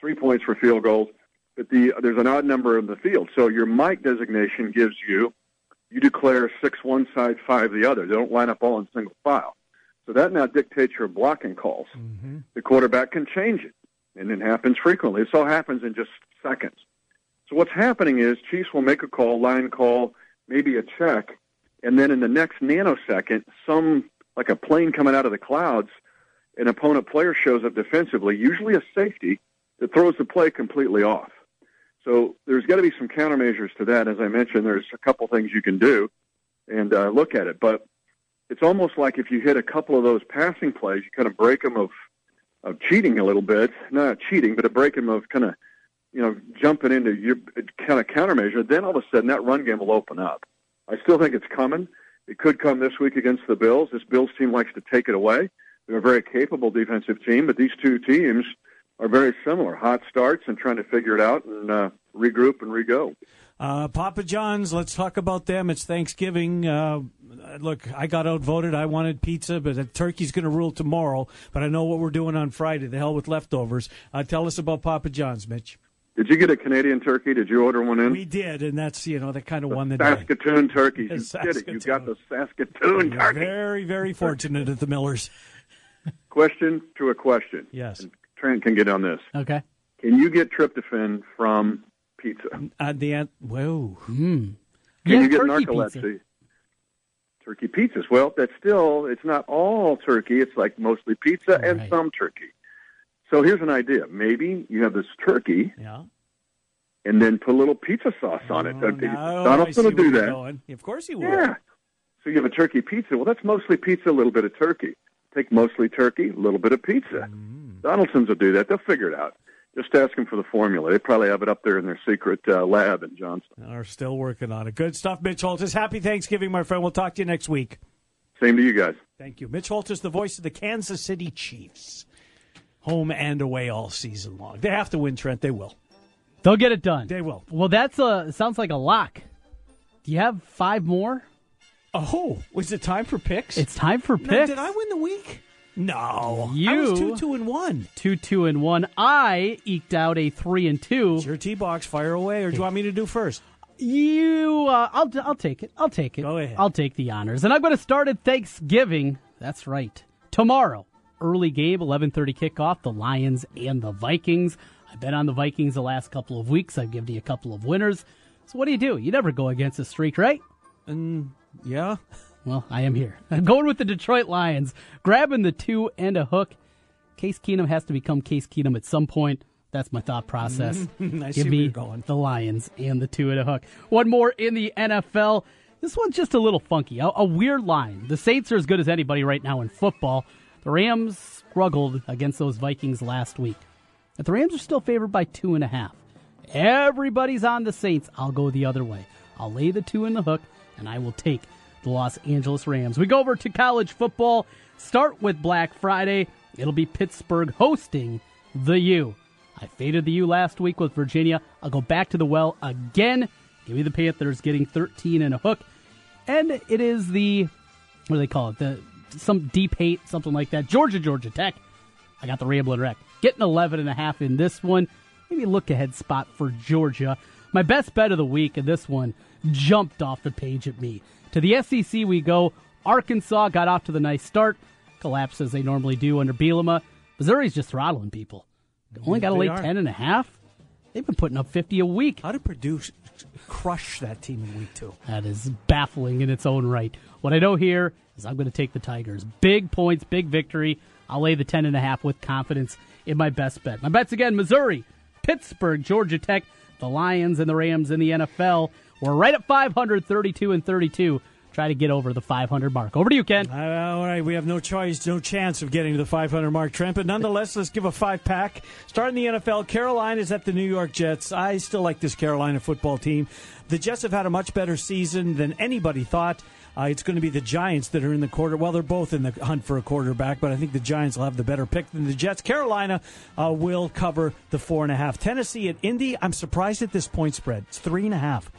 three points for field goals. But the there's an odd number in the field. So your Mike designation gives you you declare six one side, five the other. They don't line up all in single file. So that now dictates your blocking calls. Mm-hmm. The quarterback can change it, and it happens frequently. This all happens in just seconds. So what's happening is Chiefs will make a call, line call, maybe a check, and then in the next nanosecond, some like a plane coming out of the clouds, an opponent player shows up defensively, usually a safety, that throws the play completely off. So there's got to be some countermeasures to that. As I mentioned, there's a couple things you can do and uh, look at it. But it's almost like if you hit a couple of those passing plays, you kind of break them of of cheating a little bit, not cheating, but a break them of kind of you know jumping into your kind of countermeasure. Then all of a sudden that run game will open up. I still think it's coming. It could come this week against the Bills. This Bills team likes to take it away. They're a very capable defensive team, but these two teams are very similar. Hot starts and trying to figure it out and uh, regroup and rego. Uh, Papa John's, let's talk about them. It's Thanksgiving. Uh, look, I got outvoted. I wanted pizza, but the turkey's going to rule tomorrow. But I know what we're doing on Friday. The hell with leftovers. Uh, tell us about Papa John's, Mitch. Did you get a Canadian turkey? Did you order one in? We did, and that's you know that kind of the day. Saskatoon turkeys. You Yes, did it. You got the Saskatoon. Saskatoon turkey. very, very fortunate at the Millers. Question to a question. Yes. Trent can get on this. Okay. Can you get tryptophan from pizza? Uh, the whoa. Hmm. Can Yeah, you get turkey narcolepsy? pizza. Turkey pizzas. Well, that's still it's not all turkey. It's like mostly pizza and some turkey. So here's an idea. Maybe you have this turkey, Yeah. and then put a little pizza sauce on it. Okay, Oh, Donald's going to do that. going. Of course he will. Yeah. So you have a turkey pizza. Well, that's mostly pizza, a little bit of turkey. Take mostly turkey, a little bit of pizza. Mm. Donaldson's will do that. They'll figure it out. Just ask them for the formula. They probably have it up there in their secret uh, lab in Johnston. Are still working on it. Good stuff, Mitch Holthus. Happy Thanksgiving, my friend. We'll talk to you next week. Same to you guys. Thank you. Mitch Holthus, the voice of the Kansas City Chiefs. Home and away all season long. They have to win, Trent. They will. They'll get it done. They will. Well, that's a sounds like a lock. Do you have five more? Oh, was it time for picks? It's time for No, picks. did I win the week? No. You I was two, two, and one. Two, two, and one. I eked out a three and two. It's your T box. Fire away, or do you want me to do first? You, uh, I'll, I'll take it. I'll take it. Go ahead. I'll take the honors, and I'm going to start at Thanksgiving. That's right. Tomorrow, early game, 11:30 kickoff, the Lions and the Vikings. I've been on the Vikings the last couple of weeks. I've given you a couple of winners. So what do you do? You never go against a streak, right? And yeah. Well, I am here. I'm going with the Detroit Lions, grabbing the two and a hook. Case Keenum has to become Case Keenum at some point. That's my thought process. Give me going. the Lions and the two and a hook. One more in the NFL. This one's just a little funky. A, a weird line. The Saints are as good as anybody right now in football. The Rams struggled against those Vikings last week. But the Rams are still favored by two and a half. Everybody's on the Saints. I'll go the other way. I'll lay the two in the hook, and I will take the Los Angeles Rams. We go over to college football. Start with Black Friday. It'll be Pittsburgh hosting the U. I faded the U last week with Virginia. I'll go back to the well again. Give me the Panthers getting 13 and a hook. And it is the, what do they call it? The Some deep hate, something like that. Georgia, Georgia Tech. I got the Ramblin' Wreck. Getting 11 and a half in this one. Maybe look ahead spot for Georgia. My best bet of the week, and this one jumped off the page at me. To the SEC we go. Arkansas got off to the nice start. Collapsed as they normally do under Bielema. Missouri's just throttling people. Only got lay are. 10 and a half. They've been putting up 50 a week. How did Purdue crush that team in week two? That is baffling in its own right. What I know here is I'm going to take the Tigers. Big points, big victory. I'll lay the 10 and a half with confidence in my best bet. My bets again, Missouri, Pittsburgh, Georgia Tech, the Lions and the Rams in the NFL. We're right at 532 and 32. Try to get over the 500 mark. Over to you, Ken. Uh, all right, we have no choice, no chance of getting to the 500 mark, Trent. But nonetheless, let's give a five pack. Starting the NFL, Carolina is at the New York Jets. I still like this Carolina football team. The Jets have had a much better season than anybody thought. Uh, it's going to be the Giants that are in the quarter. Well, they're both in the hunt for a quarterback, but I think the Giants will have the better pick than the Jets. Carolina uh, will cover the four and a half. Tennessee at Indy. I'm surprised at this point spread. It's three and a half.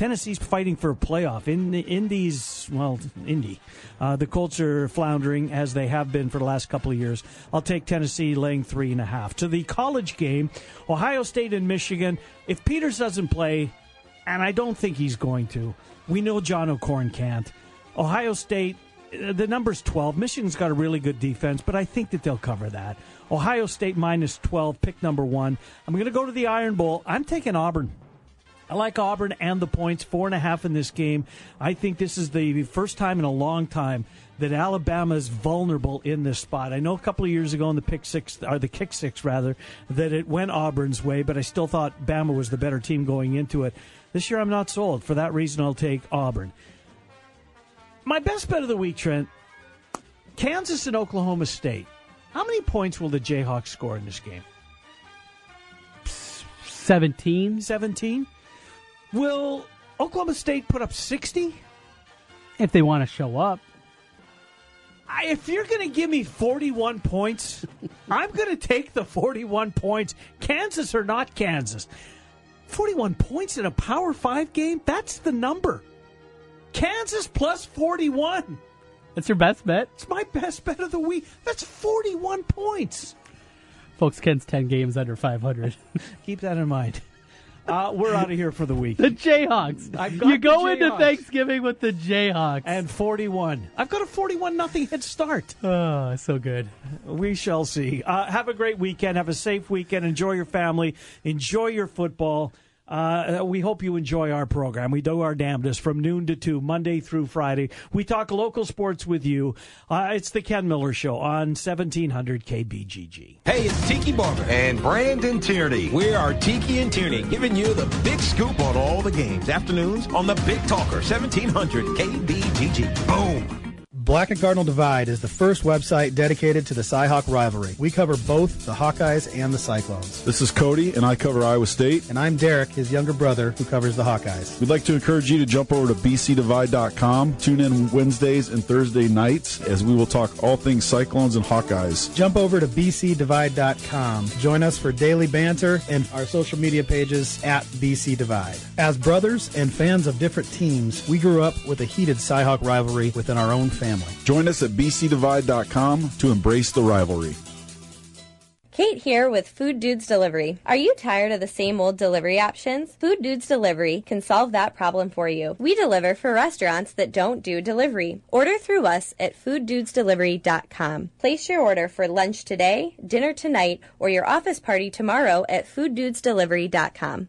Tennessee's fighting for a playoff. In the Indies, well, Indy, uh, the Colts are floundering as they have been for the last couple of years. I'll take Tennessee laying three and a half. To the college game, Ohio State and Michigan. If Peters doesn't play, and I don't think he's going to, we know John O'Korn can't. Ohio State, the number's 12. Michigan's got a really good defense, but I think that they'll cover that. Ohio State minus 12, pick number one. I'm going to go to the Iron Bowl. I'm taking Auburn. I like Auburn and the points, four and a half in this game. I think this is the first time in a long time that Alabama is vulnerable in this spot. I know a couple of years ago in the pick six, or the kick six rather, that it went Auburn's way, but I still thought Bama was the better team going into it. This year, I'm not sold. For that reason, I'll take Auburn. My best bet of the week, Trent. Kansas and Oklahoma State. How many points will the Jayhawks score in this game? 17. 17? Will Oklahoma State put up 60? If they want to show up. I- If you're going to give me 41 points, I'm going to take the 41 points. Kansas or not Kansas. 41 points in a Power 5 game? That's the number. Kansas plus 41. That's your best bet? It's my best bet of the week. That's 41 points. Folks, Ken's 10 games under 500. Keep that in mind. Uh, we're out of here for the week. The Jayhawks. You go the into Thanksgiving with the Jayhawks. And 41. I've got a 41 nothing head start. Oh, so good. We shall see. Uh, have a great weekend. Have a safe weekend. Enjoy your family. Enjoy your football. Uh, we hope you enjoy our program. We do our damnedest from noon to 2, Monday through Friday. We talk local sports with you. Uh, it's the Ken Miller Show on 1700 KBGG. Hey, it's Tiki Barber and Brandon Tierney. We are Tiki and Tierney, giving you the big scoop on all the games. Afternoons on the Big Talker, 1700 KBGG. Boom. Black and Cardinal Divide is the first website dedicated to the Cyhawk rivalry. We cover both the Hawkeyes and the Cyclones. This is Cody, and I cover Iowa State. And I'm Derek, his younger brother, who covers the Hawkeyes. We'd like to encourage you to jump over to bcdivide.com. Tune in Wednesdays and Thursday nights as we will talk all things Cyclones and Hawkeyes. Jump over to bcdivide.com. Join us for daily banter and our social media pages at BC Divide. As brothers and fans of different teams, we grew up with a heated Cyhawk rivalry within our own family. Join us at bcdivide.com to embrace the rivalry. Kate here with Food Dudes Delivery. Are you tired of the same old delivery options? Food Dudes Delivery can solve that problem for you. We deliver for restaurants that don't do delivery. Order through us at fooddudesdelivery.com. Place your order for lunch today, dinner tonight, or your office party tomorrow at fooddudesdelivery.com.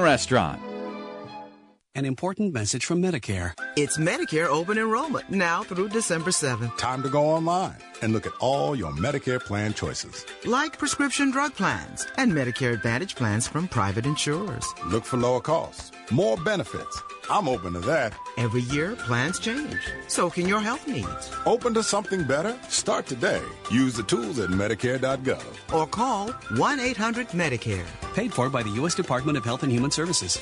Restaurant. An important message from Medicare. It's Medicare open enrollment now through December 7th. Time to go online and look at all your Medicare plan choices. Like prescription drug plans and Medicare Advantage plans from private insurers. Look for lower costs, more benefits. I'm open to that. Every year, plans change. So can your health needs. Open to something better? Start today. Use the tools at Medicare.gov. Or call 1 800 Medicare. Paid for by the U.S. Department of Health and Human Services.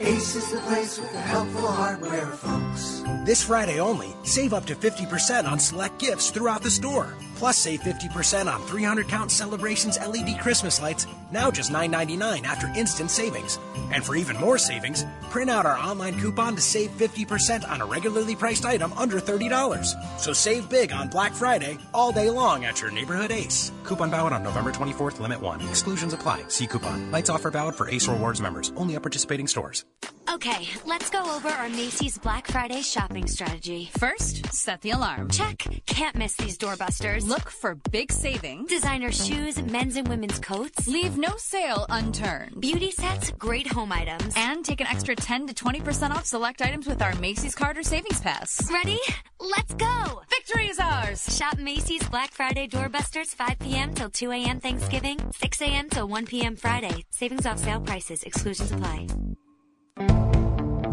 Ace is the place with the helpful hardware, folks. This Friday only, save up to 50% on select gifts throughout the store. Plus, save 50% on 300 count celebrations LED Christmas lights, now just $9.99 after instant savings. And for even more savings, print out our online coupon to save 50% on a regularly priced item under $30. So save big on Black Friday all day long at your neighborhood Ace. Coupon valid on November 24th, limit 1. Exclusions apply. See coupon. Lights offer valid for Ace Rewards members, only at participating stores. Okay, let's go over our Macy's Black Friday shopping strategy. First, set the alarm. Check. Can't miss these doorbusters. Look for big savings. Designer shoes, men's and women's coats. Leave no sale unturned. Beauty sets, great home items. And take an extra 10 to 20% off select items with our Macy's Carter Savings Pass. Ready? Let's go! Victory is ours! Shop Macy's Black Friday doorbusters 5 p.m. till 2 a.m. Thanksgiving, 6 a.m. till 1 p.m. Friday. Savings off sale prices, exclusions apply.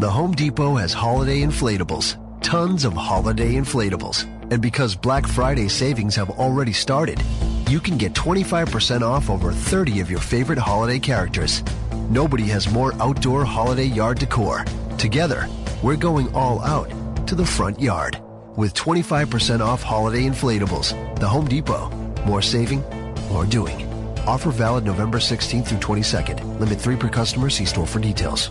The Home Depot has holiday inflatables. Tons of holiday inflatables. And because Black Friday savings have already started, you can get 25% off over 30 of your favorite holiday characters. Nobody has more outdoor holiday yard decor. Together, we're going all out to the front yard with 25% off holiday inflatables. The Home Depot. More saving, more doing. Offer valid November 16th through 22nd. Limit 3 per customer. See store for details.